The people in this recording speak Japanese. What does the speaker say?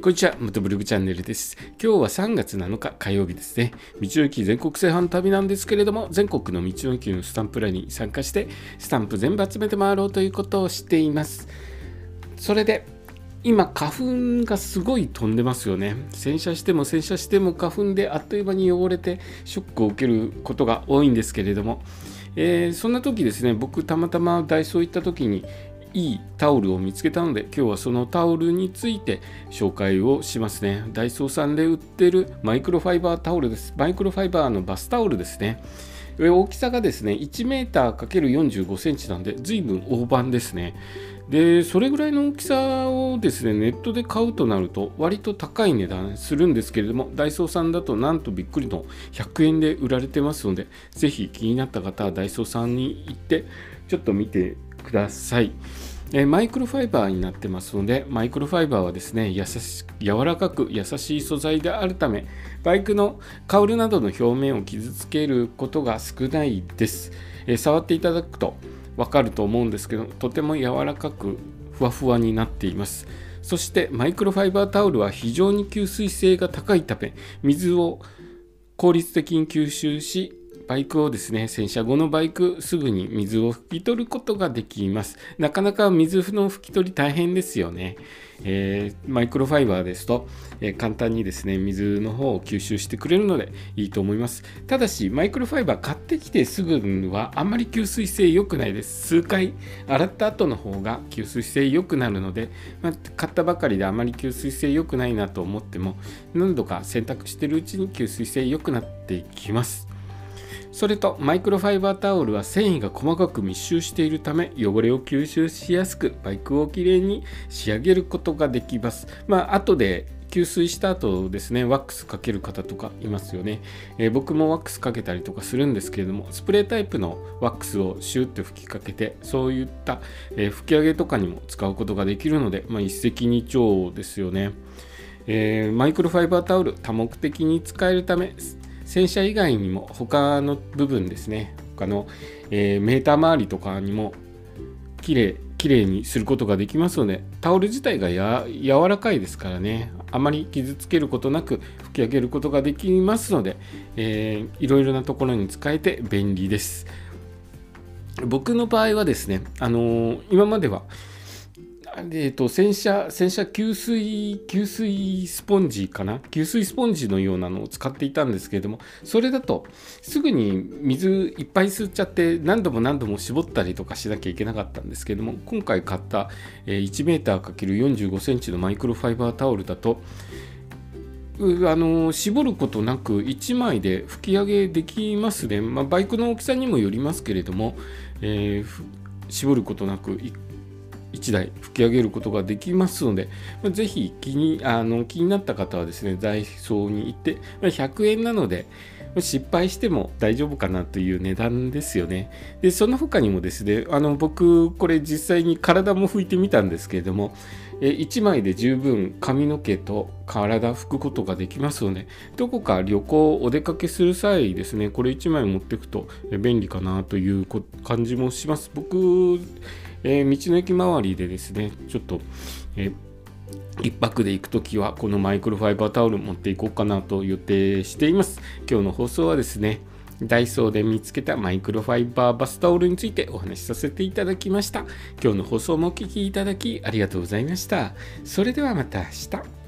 こんにちは、元ブログチャンネルです。今日は3月7日火曜日ですね。道の駅全国制覇の旅なんですけれども、全国の道の駅のスタンプラに参加して、スタンプ全部集めて回ろうということをしています。それで、今、花粉がすごい飛んでますよね。洗車しても洗車しても花粉であっという間に汚れてショックを受けることが多いんですけれども、えー、そんな時ですね、僕たまたまダイソー行った時に、いいタオルを見つけたので今日はそのタオルについて紹介をしますね。ダイソーさんで売ってるマイクロファイバータオルです。マイクロファイバーのバスタオルですね。大きさがですね 1m×45cm なんで随分大判ですねでそれぐらいの大きさをですねネットで買うとなると割と高い値段するんですけれどもダイソーさんだとなんとびっくりの100円で売られてますのでぜひ気になった方はダイソーさんに行ってちょっと見てください。えマイクロファイバーになってますので、マイクロファイバーはですね、優し柔らかく優しい素材であるため、バイクのカウルなどの表面を傷つけることが少ないです。え触っていただくとわかると思うんですけど、とても柔らかくふわふわになっています。そしてマイクロファイバータオルは非常に吸水性が高いため、水を効率的に吸収し、バイクをですね、洗車後のバイク、すぐに水を拭き取ることができます。なかなか水の拭き取り大変ですよね。えー、マイクロファイバーですと、えー、簡単にですね、水の方を吸収してくれるのでいいと思います。ただし、マイクロファイバー買ってきてすぐはあんまり吸水性良くないです。数回洗った後の方が吸水性良くなるので、まあ、買ったばかりであまり吸水性良くないなと思っても、何度か洗濯してるうちに吸水性良くなっていきます。それとマイクロファイバータオルは繊維が細かく密集しているため汚れを吸収しやすくバイクをきれいに仕上げることができます。まあ後で吸水した後ですね、ワックスかける方とかいますよね、えー、僕もワックスかけたりとかするんですけれども、スプレータイプのワックスをシューって吹きかけて、そういった、えー、吹き上げとかにも使うことができるので、まあ、一石二鳥ですよね。えー、マイクロファイバータオル多目的に使えるため洗車以外にも他の部分ですね。他の、えー、メーター周りとかにもきれいきれいにすることができますのでタオル自体がや柔らかいですからね。あまり傷つけることなく拭き上げることができますので、えー、いろいろなところに使えて便利です。僕の場合はですね、あのー、今まではえーと、洗車、洗車吸水、吸水スポンジかな？吸水スポンジのようなのを使っていたんですけれども、それだとすぐに水いっぱい吸っちゃって何度も何度も絞ったりとかしなきゃいけなかったんですけれども、今回買ったえ 1m×45 センチのマイクロファイバータオルだと、あの絞ることなく1枚で拭き上げできますね、まあ、バイクの大きさにもよりますけれども、えー、絞ることなく1 1台吹き上げることができますので、ぜひ気にあの気になった方はですね、ダイソーに行って、まあ、100円なので、失敗しても大丈夫かなという値段ですよね。で、その他にもですね、あの僕、これ実際に体も拭いてみたんですけれども、1枚で十分髪の毛と体拭くことができますので、どこか旅行、お出かけする際ですね、これ1枚持っていくと便利かなという感じもします。僕、えー、道の駅周りでですね、ちょっと、えー1泊で行くときはこのマイクロファイバータオル持っていこうかなと予定しています。今日の放送はですね、ダイソーで見つけたマイクロファイバーバスタオルについてお話しさせていただきました。今日の放送もお聴きいただきありがとうございました。それではまた明日。